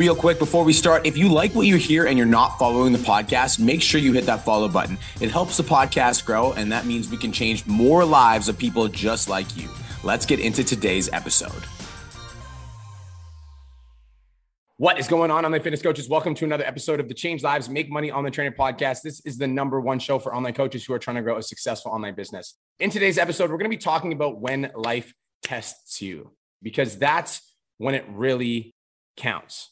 Real quick before we start, if you like what you hear and you're not following the podcast, make sure you hit that follow button. It helps the podcast grow, and that means we can change more lives of people just like you. Let's get into today's episode. What is going on, online fitness coaches? Welcome to another episode of the Change Lives, Make Money Online Trainer podcast. This is the number one show for online coaches who are trying to grow a successful online business. In today's episode, we're going to be talking about when life tests you, because that's when it really counts.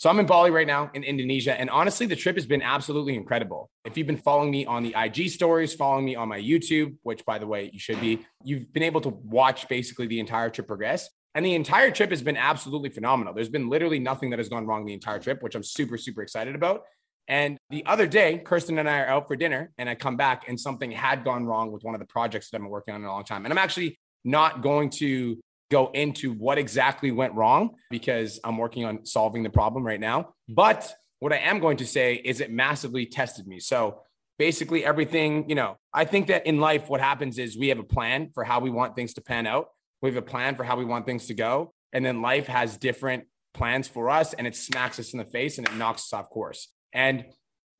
So I'm in Bali right now in Indonesia. And honestly, the trip has been absolutely incredible. If you've been following me on the IG stories, following me on my YouTube, which by the way, you should be, you've been able to watch basically the entire trip progress. And the entire trip has been absolutely phenomenal. There's been literally nothing that has gone wrong the entire trip, which I'm super, super excited about. And the other day, Kirsten and I are out for dinner, and I come back and something had gone wrong with one of the projects that I've been working on in a long time. And I'm actually not going to go into what exactly went wrong because I'm working on solving the problem right now. But what I am going to say is it massively tested me. So basically, everything, you know, I think that in life, what happens is we have a plan for how we want things to pan out, we have a plan for how we want things to go. And then life has different plans for us and it smacks us in the face and it knocks us off course. And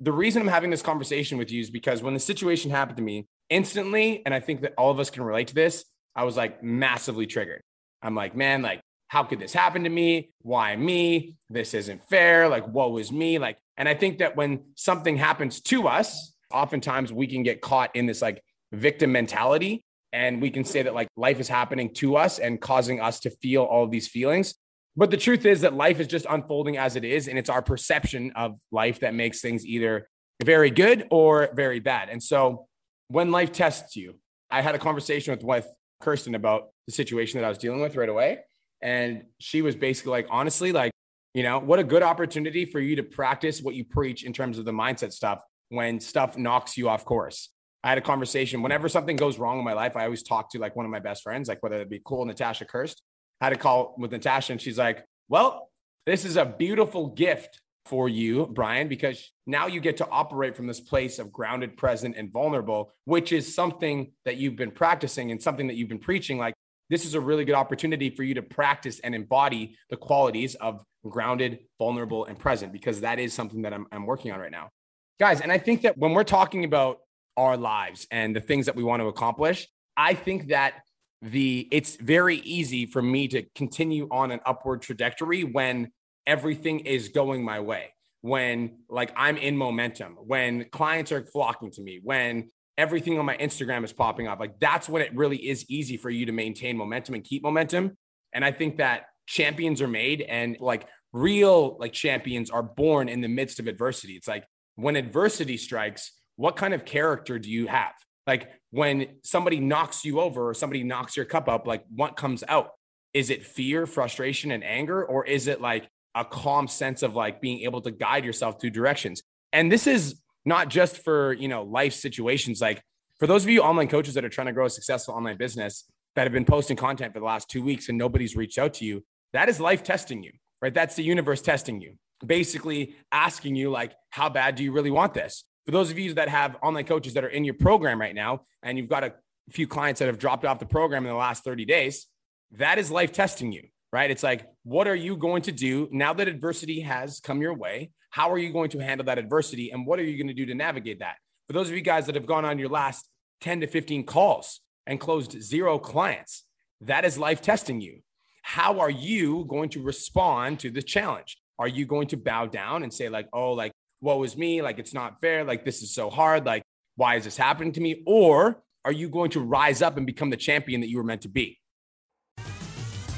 the reason I'm having this conversation with you is because when the situation happened to me instantly, and I think that all of us can relate to this, I was like massively triggered. I'm like, man, like, how could this happen to me? Why me? This isn't fair. Like, what was me? Like, and I think that when something happens to us, oftentimes we can get caught in this like victim mentality. And we can say that like life is happening to us and causing us to feel all of these feelings. But the truth is that life is just unfolding as it is. And it's our perception of life that makes things either very good or very bad. And so when life tests you, I had a conversation with, with Kirsten about the situation that I was dealing with right away. And she was basically like, honestly, like, you know, what a good opportunity for you to practice what you preach in terms of the mindset stuff when stuff knocks you off course. I had a conversation whenever something goes wrong in my life. I always talk to like one of my best friends, like whether it be cool Natasha Kirst. I had a call with Natasha and she's like, well, this is a beautiful gift for you, Brian, because now you get to operate from this place of grounded, present, and vulnerable, which is something that you've been practicing and something that you've been preaching. Like, this is a really good opportunity for you to practice and embody the qualities of grounded, vulnerable, and present, because that is something that I'm, I'm working on right now. Guys, and I think that when we're talking about our lives and the things that we want to accomplish, I think that the it's very easy for me to continue on an upward trajectory when everything is going my way when like I'm in momentum, when clients are flocking to me, when everything on my Instagram is popping up. Like that's when it really is easy for you to maintain momentum and keep momentum. And I think that champions are made and like real like champions are born in the midst of adversity. It's like when adversity strikes, what kind of character do you have? Like when somebody knocks you over or somebody knocks your cup up, like what comes out? Is it fear, frustration, and anger? Or is it like a calm sense of like being able to guide yourself through directions. And this is not just for, you know, life situations. Like for those of you online coaches that are trying to grow a successful online business that have been posting content for the last two weeks and nobody's reached out to you, that is life testing you, right? That's the universe testing you, basically asking you, like, how bad do you really want this? For those of you that have online coaches that are in your program right now, and you've got a few clients that have dropped off the program in the last 30 days, that is life testing you right? It's like, what are you going to do now that adversity has come your way? How are you going to handle that adversity? And what are you going to do to navigate that? For those of you guys that have gone on your last 10 to 15 calls and closed zero clients, that is life testing you. How are you going to respond to the challenge? Are you going to bow down and say, like, oh, like, what was me? Like, it's not fair. Like, this is so hard. Like, why is this happening to me? Or are you going to rise up and become the champion that you were meant to be?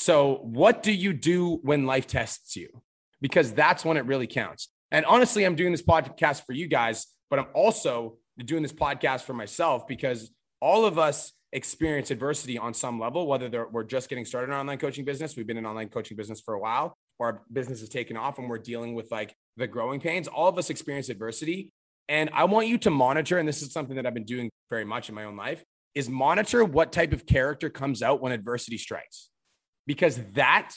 So, what do you do when life tests you? Because that's when it really counts. And honestly, I'm doing this podcast for you guys, but I'm also doing this podcast for myself because all of us experience adversity on some level, whether we're just getting started in online coaching business, we've been in online coaching business for a while, or our business is taken off and we're dealing with like the growing pains. All of us experience adversity. And I want you to monitor, and this is something that I've been doing very much in my own life, is monitor what type of character comes out when adversity strikes. Because that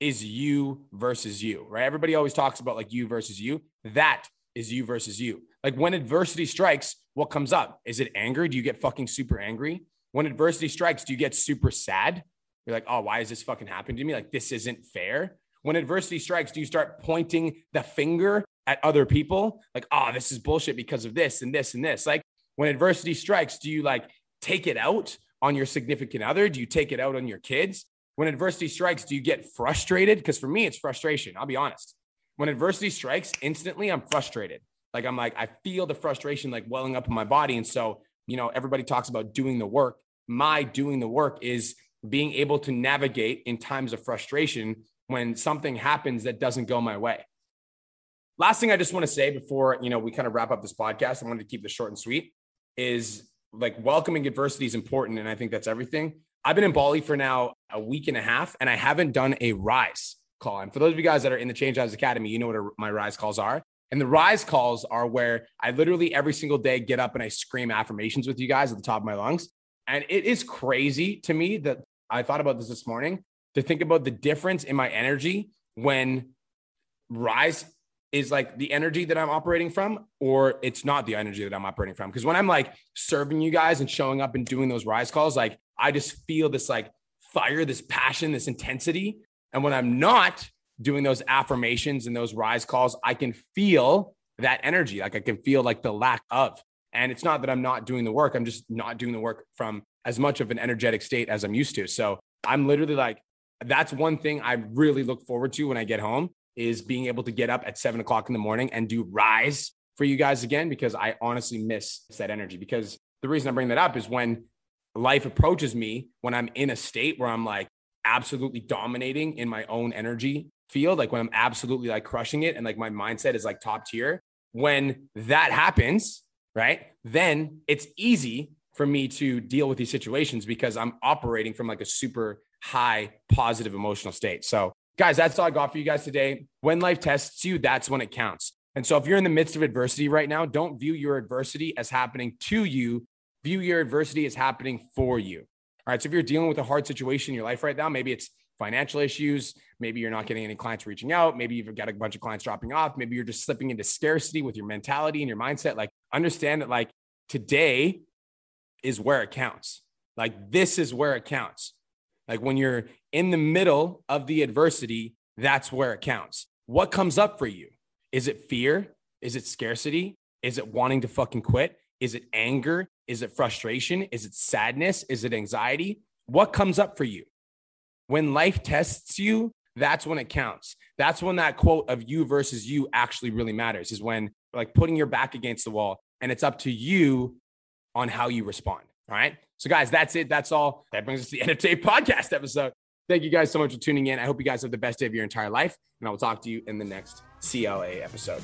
is you versus you, right? Everybody always talks about like you versus you. That is you versus you. Like when adversity strikes, what comes up? Is it anger? Do you get fucking super angry? When adversity strikes, do you get super sad? You're like, oh, why is this fucking happening to me? Like, this isn't fair. When adversity strikes, do you start pointing the finger at other people? Like, oh, this is bullshit because of this and this and this. Like, when adversity strikes, do you like take it out on your significant other? Do you take it out on your kids? When adversity strikes, do you get frustrated? Because for me, it's frustration. I'll be honest. When adversity strikes, instantly I'm frustrated. Like I'm like, I feel the frustration like welling up in my body. And so, you know, everybody talks about doing the work. My doing the work is being able to navigate in times of frustration when something happens that doesn't go my way. Last thing I just want to say before, you know, we kind of wrap up this podcast, I wanted to keep this short and sweet is like welcoming adversity is important. And I think that's everything. I've been in Bali for now a week and a half, and I haven't done a rise call. And for those of you guys that are in the Change Lives Academy, you know what my rise calls are. And the rise calls are where I literally every single day get up and I scream affirmations with you guys at the top of my lungs. And it is crazy to me that I thought about this this morning to think about the difference in my energy when rise is like the energy that I'm operating from, or it's not the energy that I'm operating from. Because when I'm like serving you guys and showing up and doing those rise calls, like I just feel this like fire, this passion, this intensity. And when I'm not doing those affirmations and those rise calls, I can feel that energy. Like I can feel like the lack of. And it's not that I'm not doing the work, I'm just not doing the work from as much of an energetic state as I'm used to. So I'm literally like, that's one thing I really look forward to when I get home is being able to get up at seven o'clock in the morning and do rise for you guys again, because I honestly miss that energy. Because the reason I bring that up is when life approaches me when I'm in a state where I'm like absolutely dominating in my own energy field, like when I'm absolutely like crushing it and like my mindset is like top tier. When that happens, right, then it's easy for me to deal with these situations because I'm operating from like a super high positive emotional state. So, guys, that's all I got for you guys today. When life tests you, that's when it counts. And so, if you're in the midst of adversity right now, don't view your adversity as happening to you, view your adversity as happening for you. All right. So if you're dealing with a hard situation in your life right now, maybe it's financial issues, maybe you're not getting any clients reaching out, maybe you've got a bunch of clients dropping off, maybe you're just slipping into scarcity with your mentality and your mindset. Like, understand that, like, today is where it counts. Like, this is where it counts. Like, when you're in the middle of the adversity, that's where it counts. What comes up for you? Is it fear? Is it scarcity? Is it wanting to fucking quit? Is it anger? Is it frustration? Is it sadness? Is it anxiety? What comes up for you? When life tests you, that's when it counts. That's when that quote of you versus you actually really matters, is when like putting your back against the wall and it's up to you on how you respond. All right. So, guys, that's it. That's all. That brings us to the end of today's podcast episode. Thank you guys so much for tuning in. I hope you guys have the best day of your entire life, and I will talk to you in the next CLA episode.